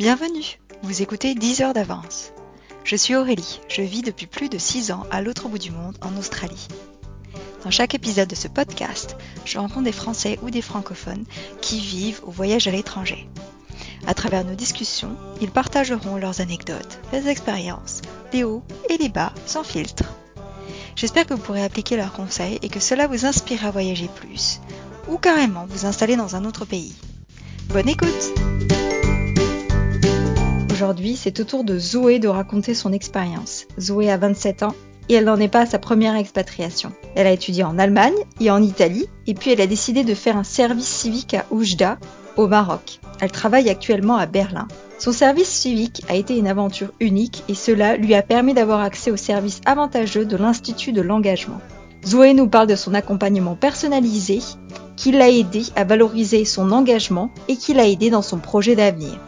Bienvenue, vous écoutez 10 heures d'avance. Je suis Aurélie, je vis depuis plus de 6 ans à l'autre bout du monde, en Australie. Dans chaque épisode de ce podcast, je rencontre des Français ou des francophones qui vivent ou voyagent à l'étranger. À travers nos discussions, ils partageront leurs anecdotes, leurs expériences, les hauts et les bas, sans filtre. J'espère que vous pourrez appliquer leurs conseils et que cela vous inspire à voyager plus, ou carrément vous installer dans un autre pays. Bonne écoute Aujourd'hui, c'est au tour de Zoé de raconter son expérience. Zoé a 27 ans et elle n'en est pas à sa première expatriation. Elle a étudié en Allemagne et en Italie, et puis elle a décidé de faire un service civique à Oujda, au Maroc. Elle travaille actuellement à Berlin. Son service civique a été une aventure unique et cela lui a permis d'avoir accès aux services avantageux de l'Institut de l'engagement. Zoé nous parle de son accompagnement personnalisé, qui l'a aidé à valoriser son engagement et qui l'a aidé dans son projet d'avenir.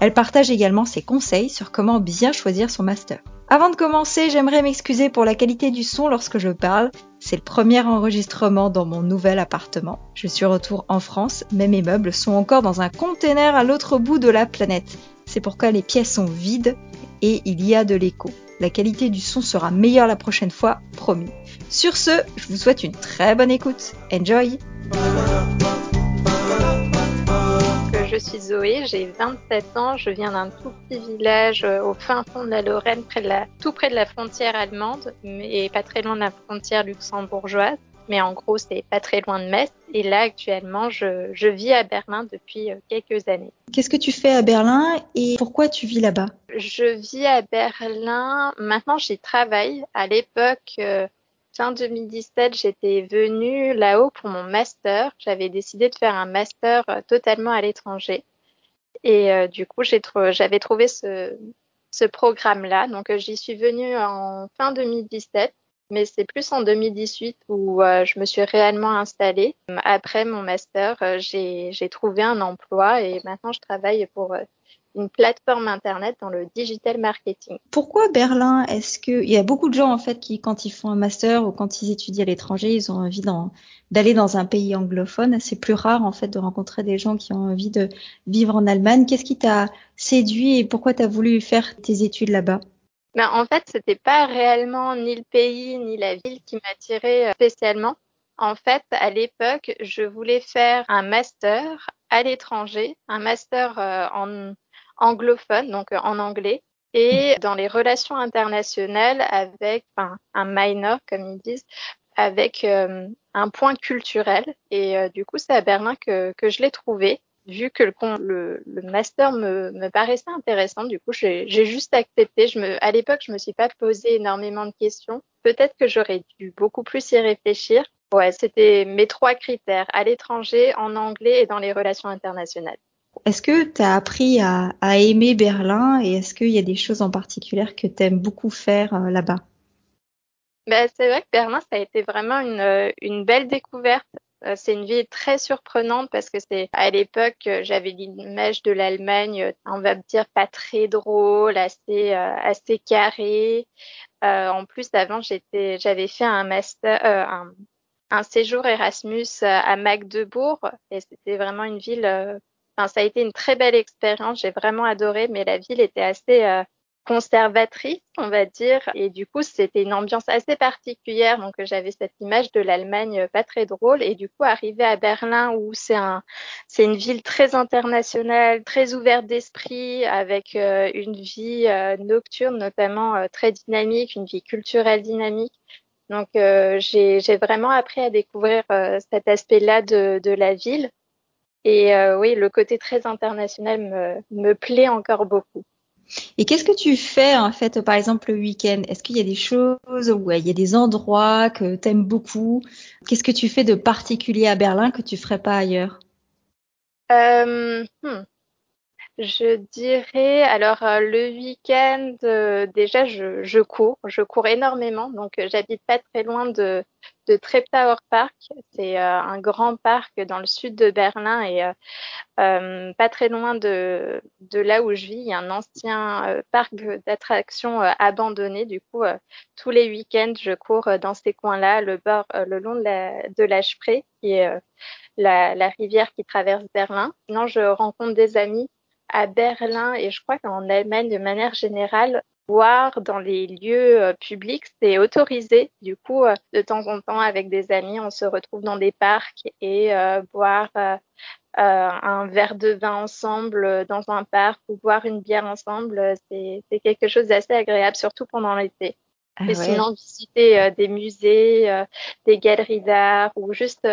Elle partage également ses conseils sur comment bien choisir son master. Avant de commencer, j'aimerais m'excuser pour la qualité du son lorsque je parle. C'est le premier enregistrement dans mon nouvel appartement. Je suis retour en France, mais mes meubles sont encore dans un container à l'autre bout de la planète. C'est pourquoi les pièces sont vides et il y a de l'écho. La qualité du son sera meilleure la prochaine fois, promis. Sur ce, je vous souhaite une très bonne écoute. Enjoy je suis Zoé, j'ai 27 ans, je viens d'un tout petit village euh, au fin fond de la Lorraine, près de la, tout près de la frontière allemande, et pas très loin de la frontière luxembourgeoise. Mais en gros, c'est pas très loin de Metz. Et là, actuellement, je, je vis à Berlin depuis euh, quelques années. Qu'est-ce que tu fais à Berlin et pourquoi tu vis là-bas? Je vis à Berlin. Maintenant, j'y travaille. À l'époque, euh, fin 2017, j'étais venue là-haut pour mon master. J'avais décidé de faire un master euh, totalement à l'étranger. Et euh, du coup, j'avais trouvé ce, programme-là. Donc, euh, j'y suis venue en fin 2017, mais c'est plus en 2018 où je me suis réellement installée. Après mon master, j'ai trouvé un emploi et maintenant je travaille pour une plateforme internet dans le digital marketing. Pourquoi Berlin? Est-ce que il y a beaucoup de gens en fait qui, quand ils font un master ou quand ils étudient à l'étranger, ils ont envie d'aller dans un pays anglophone? C'est plus rare en fait de rencontrer des gens qui ont envie de vivre en Allemagne. Qu'est-ce qui t'a séduit et pourquoi tu as voulu faire tes études là-bas? Ben, en fait, c'était pas réellement ni le pays ni la ville qui m'attirait euh, spécialement. En fait, à l'époque, je voulais faire un master à l'étranger, un master euh, en anglophone, donc euh, en anglais, et dans les relations internationales avec enfin, un minor, comme ils disent, avec euh, un point culturel. Et euh, du coup, c'est à Berlin que, que je l'ai trouvé. Vu que le, le, master me, me, paraissait intéressant, du coup, j'ai juste accepté. Je me, à l'époque, je me suis pas posé énormément de questions. Peut-être que j'aurais dû beaucoup plus y réfléchir. Ouais, c'était mes trois critères à l'étranger, en anglais et dans les relations internationales. Est-ce que tu as appris à, aimer Berlin et est-ce qu'il y a des choses en particulier que tu aimes beaucoup faire euh, là-bas? Ben, C'est vrai que Berlin, ça a été vraiment une, euh, une belle découverte. Euh, c'est une ville très surprenante parce que c'est à l'époque j'avais l'image de l'Allemagne, on va me dire pas très drôle, assez assez carré. en plus avant j'avais fait un master un, séjour Erasmus à Magdebourg et c'était vraiment une ville Enfin, ça a été une très belle expérience, j'ai vraiment adoré, mais la ville était assez euh, conservatrice, on va dire, et du coup, c'était une ambiance assez particulière. Donc, j'avais cette image de l'Allemagne euh, pas très drôle, et du coup, arriver à Berlin, où c'est un, c'est une ville très internationale, très ouverte d'esprit, avec euh, une vie nocturne notamment très dynamique, une vie culturelle dynamique. Donc, j'ai, j'ai vraiment appris à découvrir cet aspect-là de, de la ville. Et euh, oui, le côté très international me, me plaît encore beaucoup. Et qu'est-ce que tu fais en fait, par exemple, le week-end? Est-ce qu'il y a des choses ou il y a des endroits que tu aimes beaucoup? Qu'est-ce que tu fais de particulier à Berlin que tu ferais pas ailleurs? Euh, hmm. Je dirais, alors euh, le week-end, euh, déjà je, je, cours, je cours énormément, donc euh, j'habite pas très loin de, de Treptower Park, c'est un grand parc dans le sud de Berlin et pas très loin de, là où je vis, il y a un ancien parc d'attractions abandonné, du coup tous les week-ends je cours dans ces coins-là, le bord, le long de la, de qui est la, la rivière qui traverse Berlin. Sinon je rencontre des amis à Berlin et je crois qu'en Allemagne de manière générale, boire dans les lieux euh, publics, c'est autorisé. Du coup, euh, de temps en temps, avec des amis, on se retrouve dans des parcs et euh, boire un verre de vin ensemble dans un parc ou boire une bière ensemble, c'est quelque chose d'assez agréable, surtout pendant l'été. Ah et sinon, visiter des musées, des galeries d'art ou juste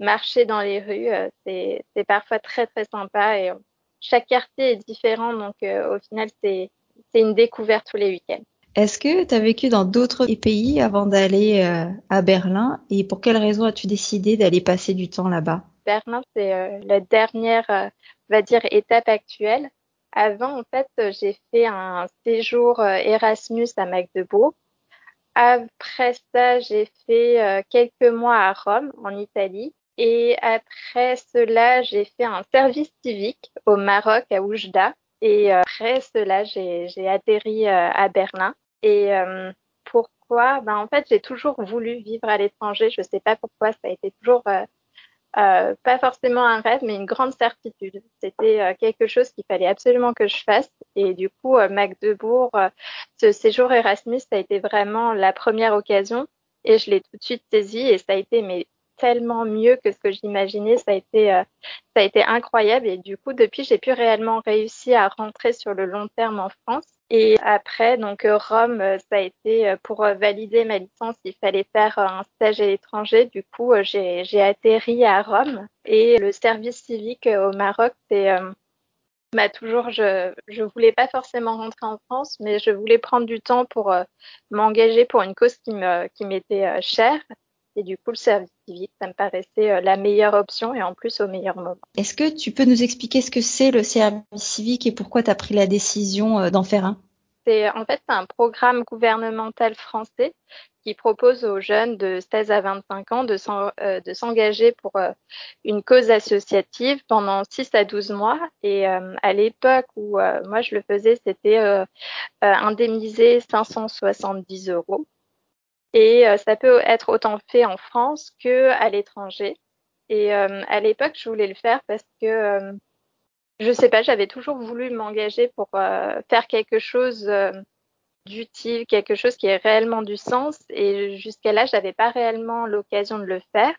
marcher dans les rues, c'est parfois très très sympa et chaque quartier est différent, donc au final, c'est c'est une découverte tous les week-ends. Est-ce que tu as vécu dans d'autres pays avant d'aller euh, à Berlin? Et pour quelle raison as-tu décidé d'aller passer du temps là-bas? Berlin, c'est euh, la dernière, euh, on va dire, étape actuelle. Avant, en fait, j'ai fait un séjour Erasmus à Magdebourg. Après ça, j'ai fait quelques mois à Rome, en Italie. Et après cela, j'ai fait un service civique au Maroc, à Oujda. Et euh, après cela, j'ai atterri euh, à Berlin. Et euh, pourquoi? Ben, En fait, j'ai toujours voulu vivre à l'étranger. Je ne sais pas pourquoi. Ça a été toujours euh, pas forcément un rêve, mais une grande certitude. C'était quelque chose qu'il fallait absolument que je fasse. Et du coup, Magdebourg, ce séjour Erasmus, ça a été vraiment la première occasion. Et je l'ai tout de suite saisi et ça a été mais tellement mieux que ce que j'imaginais. Ça a été, euh, incroyable. Et du coup, depuis, j'ai pu réellement réussir à rentrer sur le long terme en France. Et après, donc euh, Rome, euh, ça a été pour valider ma licence, il fallait faire un stage à l'étranger. Du coup, j'ai atterri à Rome et le service civique au Maroc, c'est bah, toujours, je je voulais pas forcément rentrer en France, mais je voulais prendre du temps pour m'engager pour une cause qui me qui m'était chère. Et du coup, le service civique, ça me paraissait euh, la meilleure option et en plus au meilleur moment. Est-ce que tu peux nous expliquer ce que c'est le service civique et pourquoi tu as pris la décision euh, d'en faire un? C'est en fait un programme gouvernemental français qui propose aux jeunes de 16 à 25 ans euh, de s'engager pour une cause associative pendant 6 à 12 mois. Et à l'époque où moi je le faisais, c'était indemnisé 570 euros. Et euh, ça peut être autant fait en France que à l'étranger. Et euh, à l'époque, je voulais le faire parce que euh, je sais pas, j'avais toujours voulu m'engager pour faire quelque chose d'utile, quelque chose qui ait réellement du sens. Et jusqu'à là, j'avais pas réellement l'occasion de le faire.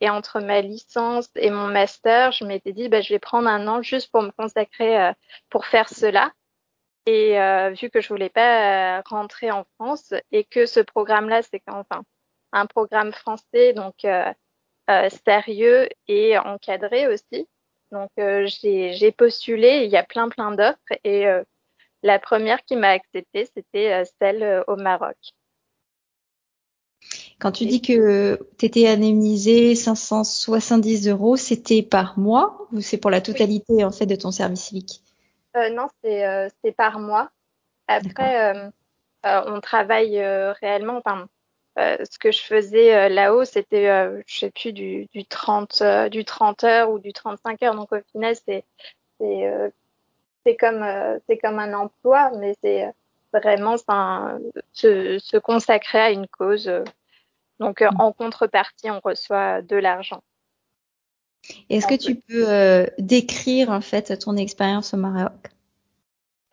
Et entre ma licence et mon master, je m'étais dit, bah, je vais prendre un an juste pour me consacrer pour faire cela. Et euh, vu que je voulais pas euh, rentrer en France et que ce programme-là, c'est enfin un programme français, donc euh, euh sérieux et encadré aussi. Donc j'ai postulé, il y a plein plein d'offres et la première qui m'a acceptée, c'était celle au Maroc. Quand tu dis que tu étais indemnisé 570 euros, c'était par mois ou c'est pour la totalité en fait de ton service civique? euh, non, euh, c'est par mois. Après, euh, on travaille réellement. Enfin, ce que je faisais là-haut, c'était, je sais plus, du, du 30, du 30 heures ou du 35 heures. Donc au final, c'est c'est comme c'est comme un emploi, mais c'est vraiment se, se, consacrer à une cause. Donc mm. en contrepartie, on reçoit de l'argent. Est-ce que tu peux euh, décrire en fait ton expérience au Maroc?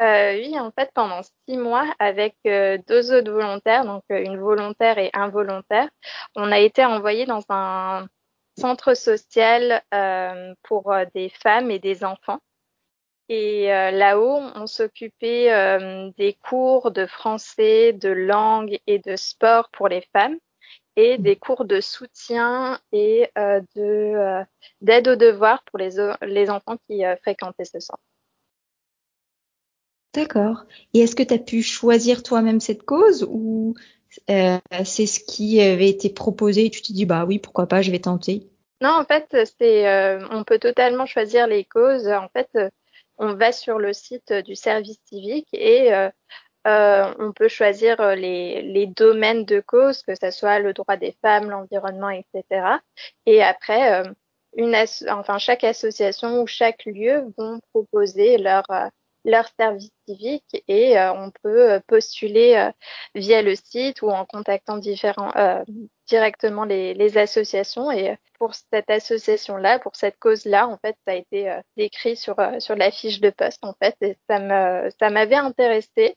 Euh, Oui, en fait, pendant six mois, avec euh, deux autres volontaires, donc une volontaire et un volontaire, on a été envoyés dans un centre social pour des femmes et des enfants. Et là-haut, on s'occupait des cours de français, de langue et de sport pour les femmes et des cours de soutien et euh, de euh, d'aide aux devoirs pour les, les enfants qui euh, fréquentaient ce centre. D'accord. Et est-ce que tu as pu choisir toi-même cette cause ou c'est ce qui avait été proposé et tu te dis bah oui pourquoi pas je vais tenter? Non en fait c'est on peut totalement choisir les causes. En fait on va sur le site du service civique et euh, on peut choisir euh, les, les, domaines de cause, que ce soit le droit des femmes, l'environnement, etc. Et après, euh, enfin, chaque association ou chaque lieu vont proposer leur, leur service civique et on peut postuler via le site ou en contactant différents, directement les, les, associations. Et pour cette association-là, pour cette cause-là, en fait, ça a été décrit sur, sur la fiche de poste, en fait, et ça me, ça m'avait intéressé.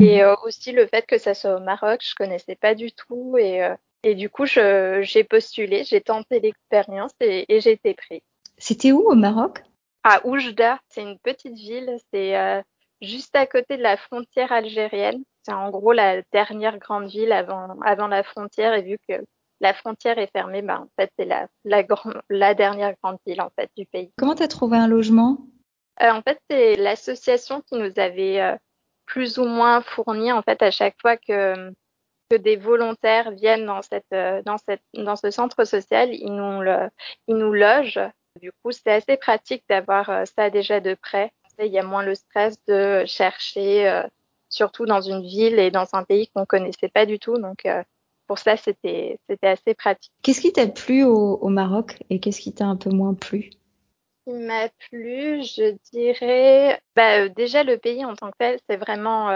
Et aussi le fait que ça soit au Maroc, je connaissais pas du tout et et du coup, j'ai postulé, j'ai tenté l'expérience et, et j'ai été pris. C'était où au Maroc? À Oujda, c'est une petite ville, c'est euh, juste à côté de la frontière algérienne. C'est en gros la dernière grande ville avant, avant la frontière et vu que la frontière est fermée, bah, en fait, c'est la, la, la dernière grande ville en fait, du pays. Comment tu as trouvé un logement? Euh, En fait, c'est l'association qui nous avait euh, plus ou moins fourni en fait à chaque fois que que des volontaires viennent dans cette euh, dans cette dans ce centre social, ils nous le, ils nous logent. Du coup, c'est assez pratique d'avoir euh, ça déjà de près. Il y a moins le stress de chercher, euh, surtout dans une ville et dans un pays qu'on connaissait pas du tout. Donc pour ça, c'était c'était assez pratique. Qu'est-ce qui t'a plu au, au Maroc et qu'est-ce qui t'a un peu moins plu? Qui m'a plu, je dirais, bah, déjà le pays en tant que tel, c'est vraiment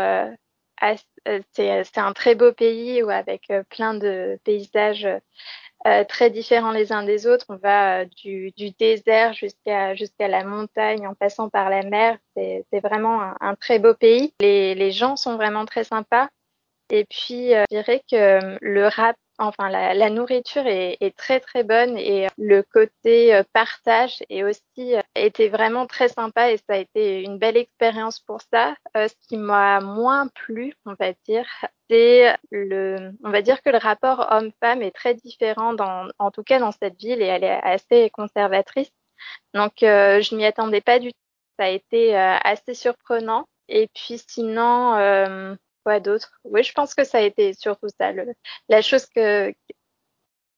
euh, c'est un très beau pays où avec euh, plein de paysages euh, très différents les uns des autres. On va du, du, désert jusqu'à jusqu'à la montagne en passant par la mer. C'est vraiment un, un, très beau pays. Les, les, gens sont vraiment très sympas. Et puis, je dirais que le rap enfin la, la nourriture est, est, très très bonne et le côté euh, partage est aussi euh, était vraiment très sympa et ça a été une belle expérience pour ça. Euh, ce qui m'a moins plu, on va dire, c'est le, on va dire que le rapport homme-femme est très différent dans, en tout cas dans cette ville et elle est assez conservatrice. Donc euh, je m'y attendais pas du tout. Ça a été assez surprenant. Et puis sinon, Quoi d'autre Oui, je pense que ça a été surtout ça. Le, la chose que,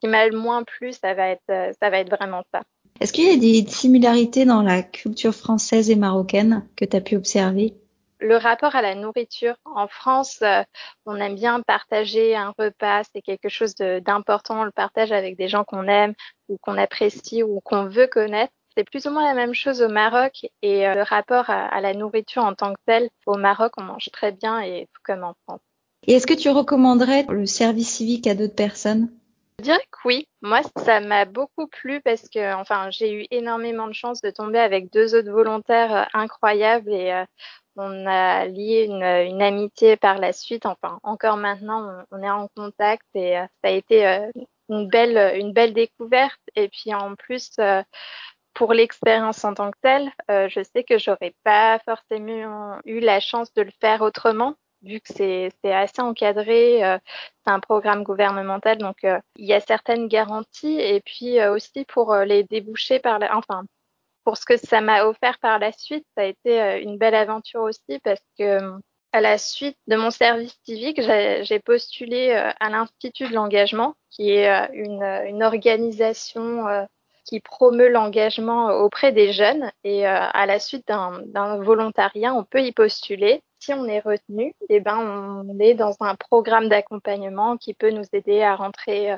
qui m'a le moins plu, ça va être, euh, ça va être vraiment ça. Est-ce qu'il y a des similarités dans la culture française et marocaine que tu as pu observer? Le rapport à la nourriture. En France, euh, on aime bien partager un repas, c'est quelque chose d'important, on le partage avec des gens qu'on aime ou qu'on apprécie ou qu'on veut connaître. C'est plus ou moins la même chose au Maroc et euh, le rapport à, la nourriture en tant que tel, au Maroc, on mange très bien et tout comme en France. Et est-ce que tu recommanderais le service civique à d'autres personnes? Je dirais que oui. Moi, ça m'a beaucoup plu parce que, enfin, j'ai eu énormément de chance de tomber avec deux autres volontaires euh, incroyables et euh, on a lié une, une, amitié par la suite. Enfin, encore maintenant, on, on est en contact et ça a été une belle, une belle découverte. Et puis en plus, pour l'expérience en tant que telle, euh, je sais que j'aurais pas forcément eu la chance de le faire autrement, vu que c'est assez encadré, euh, c'est un programme gouvernemental, donc euh, il y a certaines garanties, et puis euh, aussi pour euh, les déboucher par la, enfin pour ce que ça m'a offert par la suite, ça a été une belle aventure aussi parce que à la suite de mon service civique, j'ai postulé à l'Institut de l'engagement, qui est une, une organisation qui promeut l'engagement auprès des jeunes et euh, à la suite d'un volontariat, on peut y postuler. Si on est retenu, eh ben on est dans un programme d'accompagnement qui peut nous aider à rentrer euh,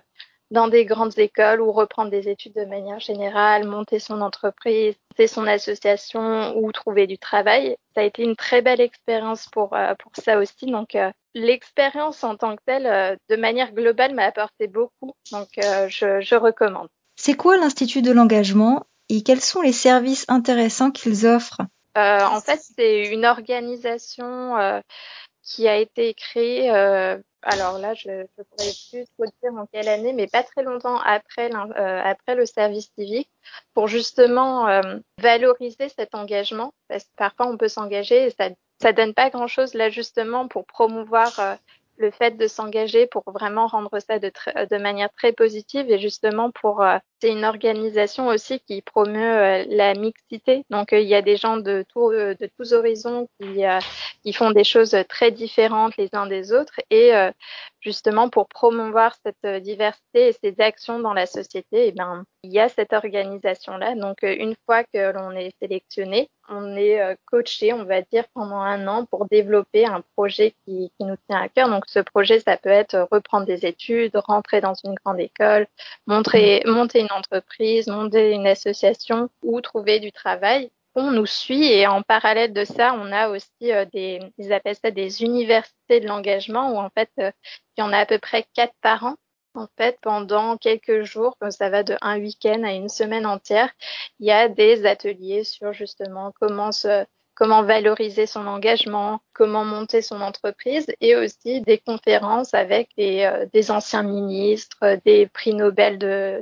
dans des grandes écoles ou reprendre des études de manière générale, monter son entreprise, monter son association ou trouver du travail. Ça a été une très belle expérience pour, euh, pour ça aussi. Donc, l'expérience en tant que telle, de manière globale, m'a apporté beaucoup. Donc, je, je recommande. C'est quoi l'Institut de l'engagement et quels sont les services intéressants qu'ils offrent? Euh, En fait, c'est une organisation euh, qui a été créée, euh, alors là, je ne pourrais plus trop dire en quelle année, mais pas très longtemps après, le service civique, pour justement valoriser cet engagement, parce que parfois on peut s'engager et ça ça donne pas grand-chose là justement pour promouvoir le fait de s'engager pour vraiment rendre ça de, manière très positive et justement pour c'est une organisation aussi qui promeut euh, la mixité. Donc euh, il y a des gens de, de tous horizons qui, font des choses très différentes les uns des autres. Et justement pour promouvoir cette diversité et ces actions dans la société eh ben il y a cette organisation là donc une fois que l'on est sélectionné on est coaché on va dire pendant un an pour développer un projet qui, qui nous tient à cœur. Donc ce projet, ça peut être reprendre des études, rentrer dans une grande école, montrer, monter une entreprise, monter une association ou trouver du travail. on nous suit et en parallèle de ça, on a aussi euh, des, ils appellent ça des universités de l'engagement où en fait, euh, il y en a à peu près quatre par an. En fait, pendant quelques jours, ça va de un week-end à une semaine entière, il y a des ateliers sur justement comment se comment valoriser son engagement, comment monter son entreprise et aussi des conférences avec des, euh, des anciens ministres, des prix Nobel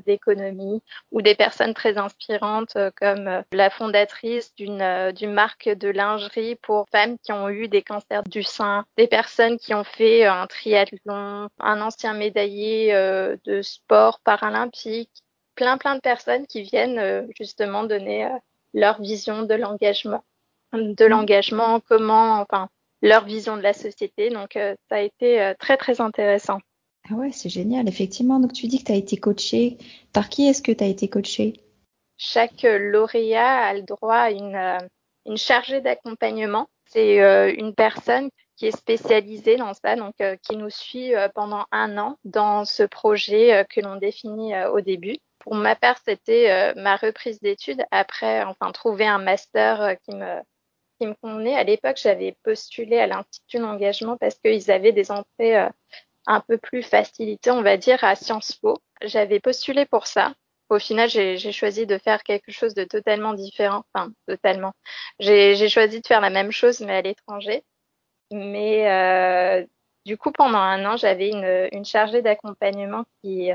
d'économie ou des personnes très inspirantes euh, comme euh, la fondatrice d'une d'une marque de lingerie pour femmes qui ont eu des cancers du sein, des personnes qui ont fait un triathlon, un ancien médaillé de sport paralympique, plein plein de personnes qui viennent justement donner leur vision de l'engagement de l'engagement, comment, enfin, leur vision de la société. Donc, euh, ça a été euh, très, très intéressant. Ah ouais, c'est génial, effectivement. Donc, tu dis que tu as été coaché. Par qui est-ce que tu as été coaché Chaque lauréat a le droit à une, euh, une chargée d'accompagnement. C'est une personne qui est spécialisée dans ça, donc qui nous suit pendant un an dans ce projet que l'on définit au début. Pour ma part, c'était ma reprise d'études après, enfin, trouver un master qui me me convenait. À l'époque, j'avais postulé à l'Institut d'engagement parce qu'ils avaient des entrées euh, un peu plus facilitées, on va dire, à Sciences Po. J'avais postulé pour ça. Au final, j'ai choisi de faire quelque chose de totalement différent. Enfin, totalement. J'ai choisi de faire la même chose, mais à l'étranger. Mais euh, du coup, pendant un an, j'avais une, une chargée d'accompagnement qui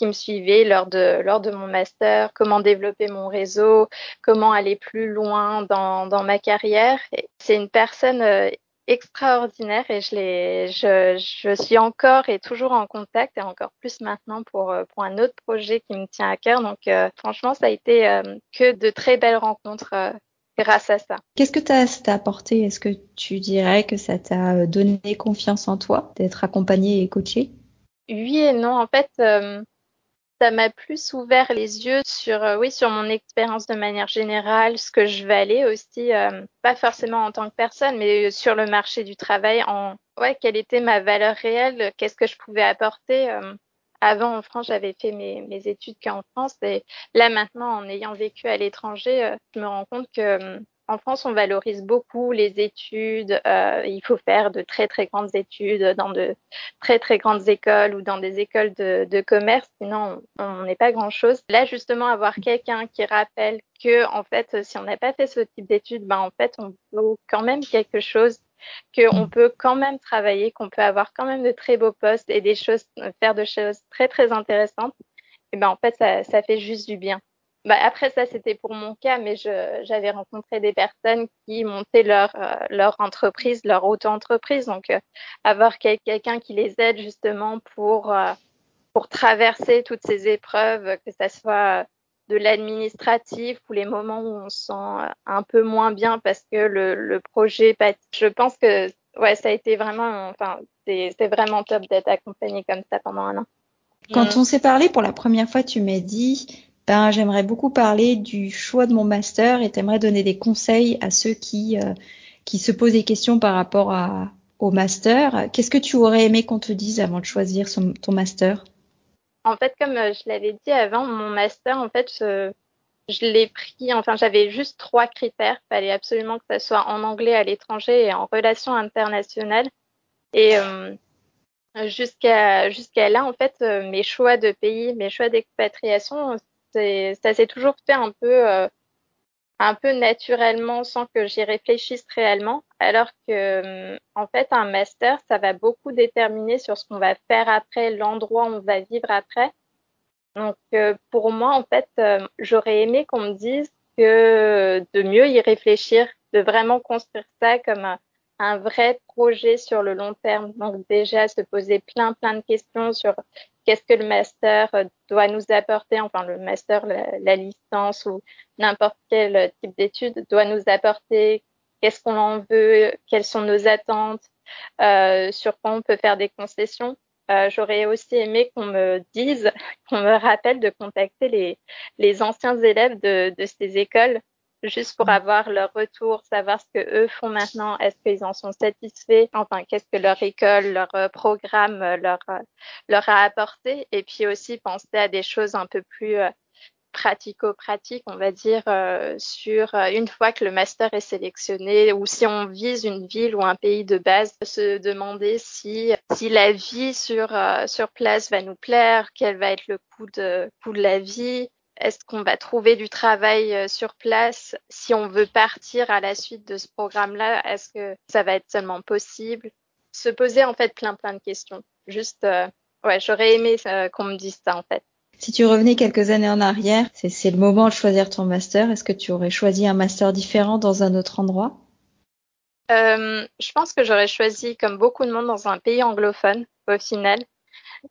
qui me suivaient lors de, lors de mon master, comment développer mon réseau, comment aller plus loin dans, dans ma carrière. C'est une personne euh, extraordinaire et je, l'ai, je, je suis encore et toujours en contact et encore plus maintenant pour, euh, pour un autre projet qui me tient à cœur. Donc euh, franchement, ça a été que de très belles rencontres grâce à ça. Qu'est-ce que ça t'a apporté? Est-ce que tu dirais que ça t'a donné confiance en toi d'être accompagné et coaché Oui et non. En fait, ça m'a plus ouvert les yeux sur euh, oui sur mon expérience de manière générale, ce que je valais aussi, euh, pas forcément en tant que personne, mais sur le marché du travail, en ouais quelle était ma valeur réelle, qu'est-ce que je pouvais apporter. Euh. avant en France, j'avais fait mes, mes études qu'en France et là maintenant, en ayant vécu à l'étranger, je me rends compte que en France, on valorise beaucoup les études. Euh, il faut faire de très très grandes études dans de très très grandes écoles ou dans des écoles de, commerce, sinon on n'est pas grand chose. Là, justement, avoir quelqu'un qui rappelle que en fait, si on n'a pas fait ce type d'études, ben en fait, on vaut quand même quelque chose qu'on peut quand même travailler, qu'on peut avoir quand même de très beaux postes et des choses, faire de choses très très intéressantes. Et ben en fait, ça, ça fait juste du bien. Bah, après ça, c'était pour mon cas, mais j'avais rencontré des personnes qui montaient leur, euh, leur entreprise, leur auto-entreprise. Donc, euh, avoir quelqu'un qui les aide justement pour, euh, pour traverser toutes ces épreuves, que ce soit de l'administratif ou les moments où on se sent un peu moins bien parce que le, le projet, je pense que ouais, ça a été vraiment, enfin, c'est vraiment top d'être accompagné comme ça pendant un an. Quand on s'est parlé pour la première fois, tu m'as dit ben, j'aimerais beaucoup parler du choix de mon master et t'aimerais donner des conseils à ceux qui, euh, qui se posent des questions par rapport à, au master. Qu'est-ce que tu aurais aimé qu'on te dise avant de choisir ton master? En fait, comme euh, je l'avais dit avant, mon master, en fait, je, je l'ai pris, enfin, j'avais juste trois critères. Il fallait absolument que ça soit en anglais à l'étranger et en relations internationales. Et euh, jusqu'à jusqu'à là, en fait, mes choix de pays, mes choix d'expatriation, ça s'est toujours fait un peu, euh, un peu naturellement sans que j'y réfléchisse réellement. Alors que, en fait, un master, ça va beaucoup déterminer sur ce qu'on va faire après, l'endroit où on va vivre après. Donc, euh, pour moi, en fait, euh, j'aurais aimé qu'on me dise de mieux y réfléchir, de vraiment construire ça comme un vrai projet sur le long terme. Donc déjà se poser plein plein de questions sur qu'est-ce que le master euh, doit nous apporter, enfin le master, la, licence ou n'importe quel type d'études doit nous apporter, qu'est-ce qu'on en veut, quelles sont nos attentes, euh, sur quoi on peut faire des concessions. Euh, J'aurais aussi aimé qu'on me dise, qu'on me rappelle de contacter les, anciens élèves de ces écoles juste pour mm. avoir leur retour, savoir ce que eux font maintenant, est-ce qu'ils en sont satisfaits, enfin qu'est-ce que leur école, leur euh, programme euh, leur euh, leur a apporté, et puis aussi penser à des choses un peu plus pratico-pratique, on va dire, euh, sur euh, une fois que le master est sélectionné ou si on vise une ville ou un pays de base, se demander si, si la vie sur, euh, sur place va nous plaire, quel va être le coût de, coût de la vie, est-ce qu'on va trouver du travail sur place? Si on veut partir à la suite de ce programme-là Est-ce que ça va être seulement possible? Se poser en fait plein plein de questions. Juste, ouais, j'aurais aimé qu'on me dise ça en fait. Si tu revenais quelques années en arrière, c'est le moment de choisir ton master. Est-ce que tu aurais choisi un master différent dans un autre endroit? Euh, Je pense que j'aurais choisi, comme beaucoup de monde, dans un pays anglophone, au final.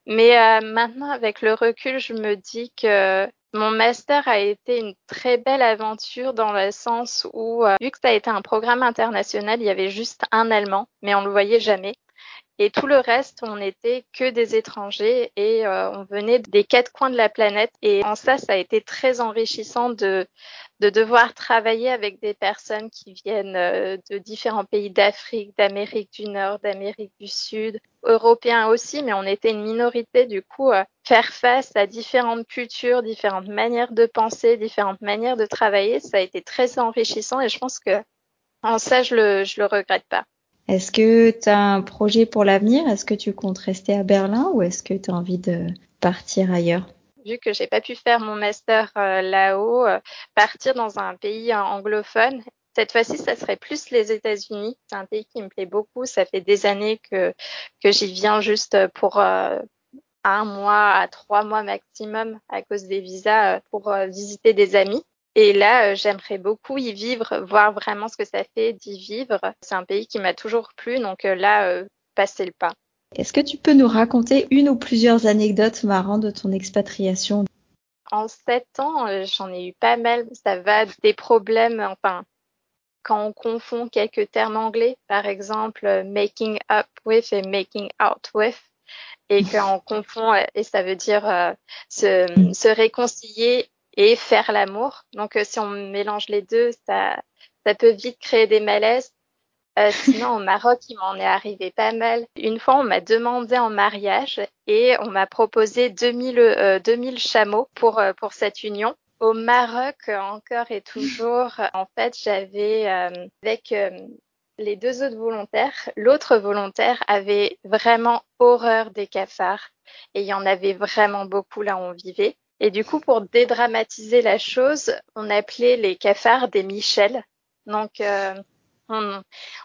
Mais euh, maintenant, avec le recul, je me dis que mon master a été une très belle aventure dans le sens où, euh, vu que ça a été un programme international, il y avait juste un Allemand, mais on le voyait jamais. Et tout le reste, on n'était que des étrangers et euh, on venait des quatre coins de la planète. Et en ça, ça a été très enrichissant de, de devoir travailler avec des personnes qui viennent euh, de différents pays d'Afrique, d'Amérique du Nord, d'Amérique du Sud, européens aussi, mais on était une minorité. Du coup, euh, faire face à différentes cultures, différentes manières de penser, différentes manières de travailler, ça a été très enrichissant et je pense que en ça, je le, je le regrette pas. Est-ce que tu as un projet pour l'avenir? Est-ce que tu comptes rester à Berlin ou est-ce que tu as envie de partir ailleurs? Vu que j'ai pas pu faire mon master euh, là-haut, euh, partir dans un pays anglophone, cette fois-ci, ça serait plus les États-Unis. C'est un pays qui me plaît beaucoup. Ça fait des années que, j'y viens juste pour euh, un mois à trois mois maximum à cause des visas pour visiter des amis. Et là, euh, j'aimerais beaucoup y vivre, voir vraiment ce que ça fait d'y vivre. C'est un pays qui m'a toujours plu, donc euh, là, euh, passer le pas. Est-ce que tu peux nous raconter une ou plusieurs anecdotes marrantes de ton expatriation? En sept ans, j'en ai eu pas mal. Ça va des problèmes, enfin, quand on confond quelques termes anglais, par exemple making up with et making out with, et qu'on confond, et ça veut dire se, se réconcilier et faire l'amour. Donc, euh, si on mélange les deux, ça, peut vite créer des malaises. Euh, sinon, au Maroc, il m'en est arrivé pas mal. Une fois, on m'a demandé en mariage et on m'a proposé 2000, euh, 2000 chameaux pour, euh, pour cette union. Au Maroc, encore et toujours, en fait, j'avais avec les deux autres volontaires, l'autre volontaire avait vraiment horreur des cafards et il y en avait vraiment beaucoup là où on vivait. Et du coup, pour dédramatiser la chose, on appelait les cafards des Michel. Donc, euh,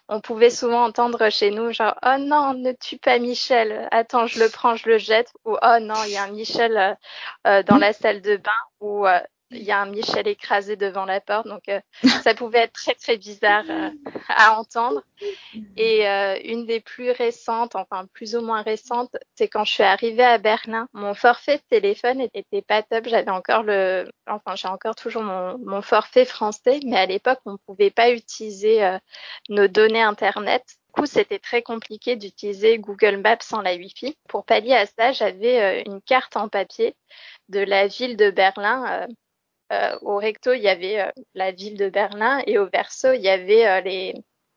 on, pouvait souvent entendre chez nous genre oh non ne tue pas Michel. Attends je le prends je le jette ou oh non il y a un Michel euh, euh dans la salle de bain ou euh, il y a un Michel écrasé devant la porte, donc euh, ça pouvait être très très bizarre euh, à entendre. Et euh, une des plus récentes, enfin plus ou moins récentes, c'est quand je suis arrivée à Berlin. Mon forfait de téléphone était pas top. J'avais encore le, enfin j'ai encore toujours mon, mon, forfait français, mais à l'époque on pouvait pas utiliser nos données internet. Du coup, c'était très compliqué d'utiliser Google Maps sans la Wi-Fi. Pour pallier à ça, j'avais une carte en papier de la ville de Berlin euh, au recto, il y avait euh, la ville de Berlin et au verso, il y avait euh, les,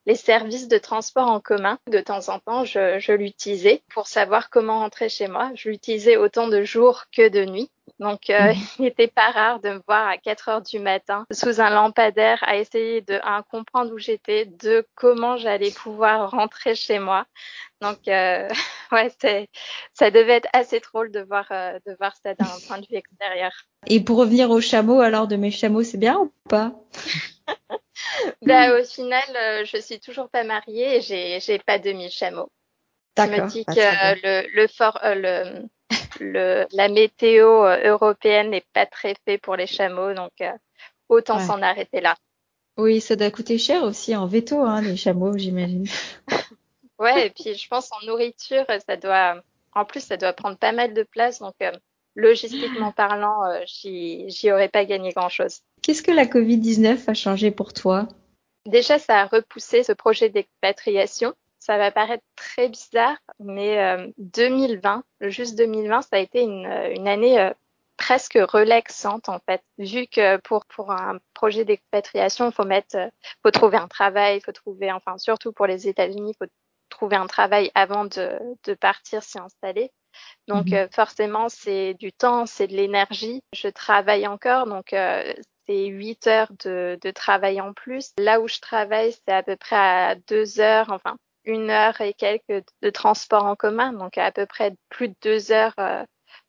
les services de transport en commun. De temps en temps, je, je l'utilisais pour savoir comment rentrer chez moi. Je l'utilisais autant de jour que de nuit. Donc, euh, mhm. il n'était pas rare de me voir à 4 heures du matin sous un lampadaire à essayer de un, comprendre où j'étais, de comment j'allais pouvoir rentrer chez moi. Donc, euh, ouais, c'est, ça devait être assez drôle de voir, euh, de voir ça d'un point de vue extérieur. Et pour revenir aux chameaux, alors de mes chameaux, c'est bien ou pas? bah, Au final, euh, je suis toujours pas mariée et j'ai, j'ai pas demi chameaux. Je me dis que le, le, fort, euh, le, le, la météo euh, européenne n'est pas très fait pour les chameaux, donc autant s'en arrêter là. Oui, ça doit coûter cher aussi en veto, hein, les chameaux, j'imagine. ouais, et puis je pense en nourriture, ça doit, en plus, ça doit prendre pas mal de place, donc logistiquement parlant, euh, j'y aurais pas gagné grand-chose. Qu'est-ce que la Covid-19 a changé pour toi? Déjà, ça a repoussé ce projet d'expatriation. Ça va paraître très bizarre, mais euh, 2020, juste 2020, ça a été une, une année euh, presque relaxante en fait, vu que pour pour un projet d'expatriation, il faut mettre, euh, faut trouver un travail, il faut trouver, enfin surtout pour les États-Unis, il faut trouver un travail avant de, de partir s'y installer. Donc mhm. forcément, c'est du temps, c'est de l'énergie. Je travaille encore, donc c'est 8 heures de, de, travail en plus. Là où je travaille, c'est à peu près à 2 heures, enfin une heure et quelques de transport en commun, donc à peu près plus de 2 heures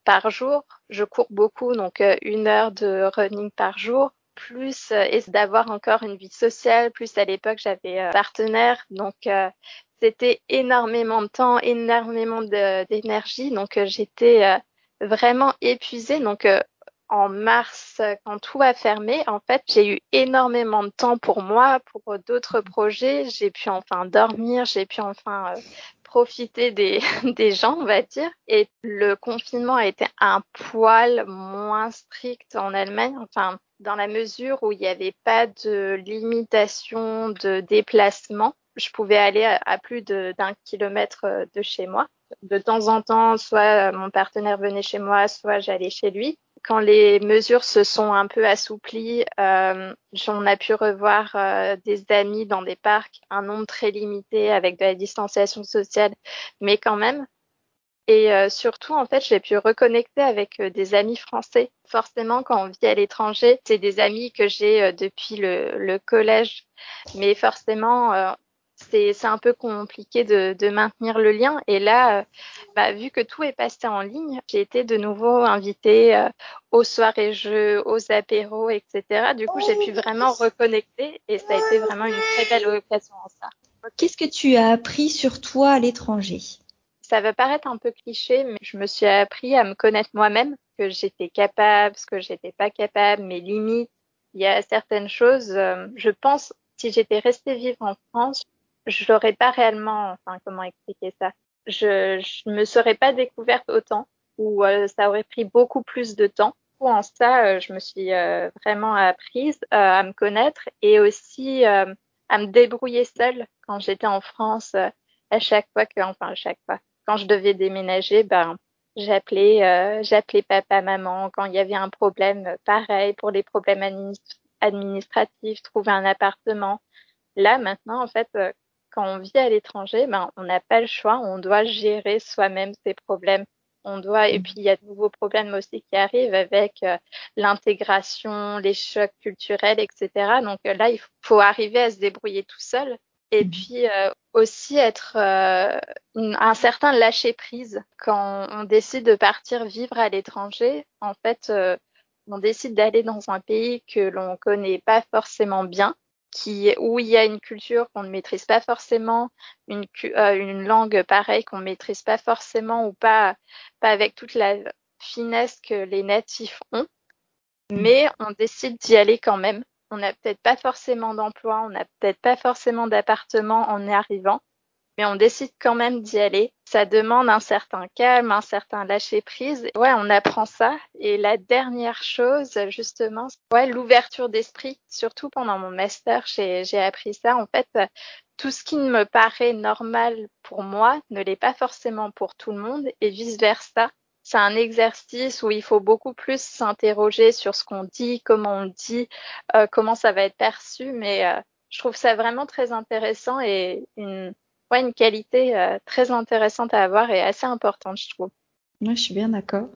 par jour. Je cours beaucoup, donc euh, une heure de running par jour plus euh, et d'avoir encore une vie sociale. Plus à l'époque, j'avais un partenaire, donc euh, c'était énormément de temps, énormément d'énergie. Donc j'étais vraiment épuisée. Donc en mars, quand tout a fermé, en fait, j'ai eu énormément de temps pour moi, pour d'autres projets. J'ai pu enfin dormir, j'ai pu enfin profiter des, des gens, on va dire. Et le confinement a été un poil moins strict en Allemagne, enfin, dans la mesure où il n'y avait pas de limitation de déplacement. Je pouvais aller à, plus d'un kilomètre euh, de chez moi. De temps en temps, soit mon partenaire venait chez moi, soit j'allais chez lui quand les mesures se sont un peu assouplies, euh, on a pu revoir euh, des amis dans des parcs, un nombre très limité avec de la distanciation sociale, mais quand même. Et euh, surtout, en fait, j'ai pu reconnecter avec euh, des amis français. Forcément, quand on vit à l'étranger, c'est des amis que j'ai depuis le, le, collège, mais forcément, c'est un peu compliqué de, de, maintenir le lien. Et là, euh, bah, vu que tout est passé en ligne, j'ai été de nouveau invitée euh, aux soirées jeux, aux apéros, etc. Du coup, j'ai pu vraiment reconnecter et ça a été vraiment une très belle occasion en ça. Qu'est-ce que tu as appris sur toi à l'étranger? Ça va paraître un peu cliché, mais je me suis appris à me connaître moi-même, que j'étais capable, ce que j'étais pas capable, mes limites. Il y a certaines choses, euh, je pense, si j'étais restée vivre en France, je n'aurais pas réellement, enfin, comment expliquer ça? Je ne me serais pas découverte autant ou euh, ça aurait pris beaucoup plus de temps. En ça, euh, je me suis euh, vraiment apprise à me connaître et aussi à me débrouiller seule quand j'étais en France. à chaque fois que, enfin, à chaque fois, quand je devais déménager, ben, j'appelais, j'appelais papa, maman. Quand il y avait un problème, pareil pour les problèmes administratifs, trouver un appartement. Là, maintenant, en fait, quand on vit à l'étranger, ben, on n'a pas le choix, on doit gérer soi-même ses problèmes. On doit, et mmh. puis il y a de nouveaux problèmes aussi qui arrivent avec euh, l'intégration, les chocs culturels, etc. Donc euh, là, il faut arriver à se débrouiller tout seul. Et mmh. puis euh, aussi être un certain lâcher prise quand on décide de partir vivre à l'étranger. En fait, on décide d'aller dans un pays que l'on connaît pas forcément bien qui, où il y a une culture qu'on ne maîtrise pas forcément, une, euh, une langue pareille qu'on ne maîtrise pas forcément ou pas, pas avec toute la finesse que les natifs ont. Mm. Mais on décide d'y aller quand même. On n'a peut-être pas forcément d'emploi, on n'a peut-être pas forcément d'appartement en y arrivant, mais on décide quand même d'y aller. Ça demande un certain calme, un certain lâcher prise. Ouais, on apprend ça. Et la dernière chose, justement, ouais, l'ouverture d'esprit. Surtout pendant mon master, j'ai appris ça. En fait, tout ce qui me paraît normal pour moi ne l'est pas forcément pour tout le monde et vice versa. C'est un exercice où il faut beaucoup plus s'interroger sur ce qu'on dit, comment on dit, euh, comment ça va être perçu. Mais euh, je trouve ça vraiment très intéressant et une ouais, une qualité euh, très intéressante à avoir et assez importante, je trouve. Moi, je suis bien d'accord.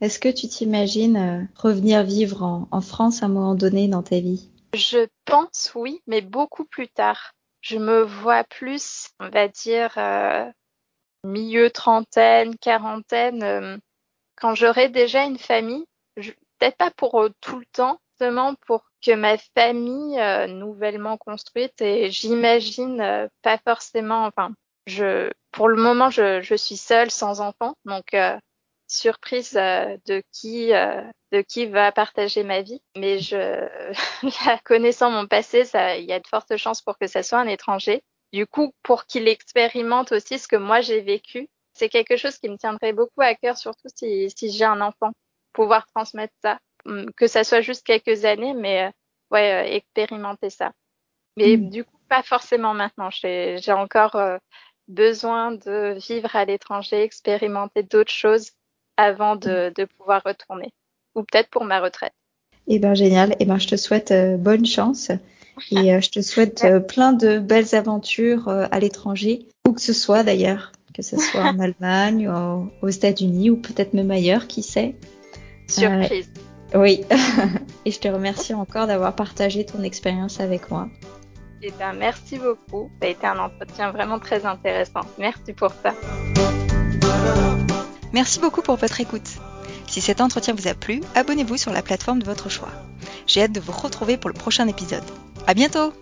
Est-ce que tu t'imagines euh, revenir vivre en, en, France à un moment donné dans ta vie? Je pense oui, mais beaucoup plus tard. Je me vois plus, on va dire, euh, milieu trentaine, quarantaine, euh, quand j'aurai déjà une famille. Peut-être pas pour tout le temps, pour que ma famille euh, nouvellement construite et j'imagine euh, pas forcément enfin je pour le moment je, je suis seule sans enfant donc euh, surprise de qui de qui va partager ma vie. Mais je connaissant mon passé il y a de fortes chances pour que ça soit un étranger. Du coup pour qu'il expérimente aussi ce que moi j'ai vécu c'est quelque chose qui me tiendrait beaucoup à cœur surtout si si j'ai un enfant pouvoir transmettre ça que ça soit juste quelques années, mais euh, ouais, euh, expérimenter ça. Mais mm. du coup, pas forcément maintenant. J'ai encore euh, besoin de vivre à l'étranger, expérimenter d'autres choses avant de, mm. de pouvoir retourner. Ou peut-être pour ma retraite. Eh ben génial. Eh ben je te souhaite bonne chance et je te souhaite plein de belles aventures à l'étranger, où que ce soit d'ailleurs. que ce soit en Allemagne, ou aux États-Unis ou peut-être même ailleurs, qui sait. Surprise. Oui. Et je te remercie encore d'avoir partagé ton expérience avec moi. Eh bien, merci beaucoup. Ça a été un entretien vraiment très intéressant. Merci pour ça. Merci beaucoup pour votre écoute. Si cet entretien vous a plu, abonnez-vous sur la plateforme de votre choix. J'ai hâte de vous retrouver pour le prochain épisode. À bientôt!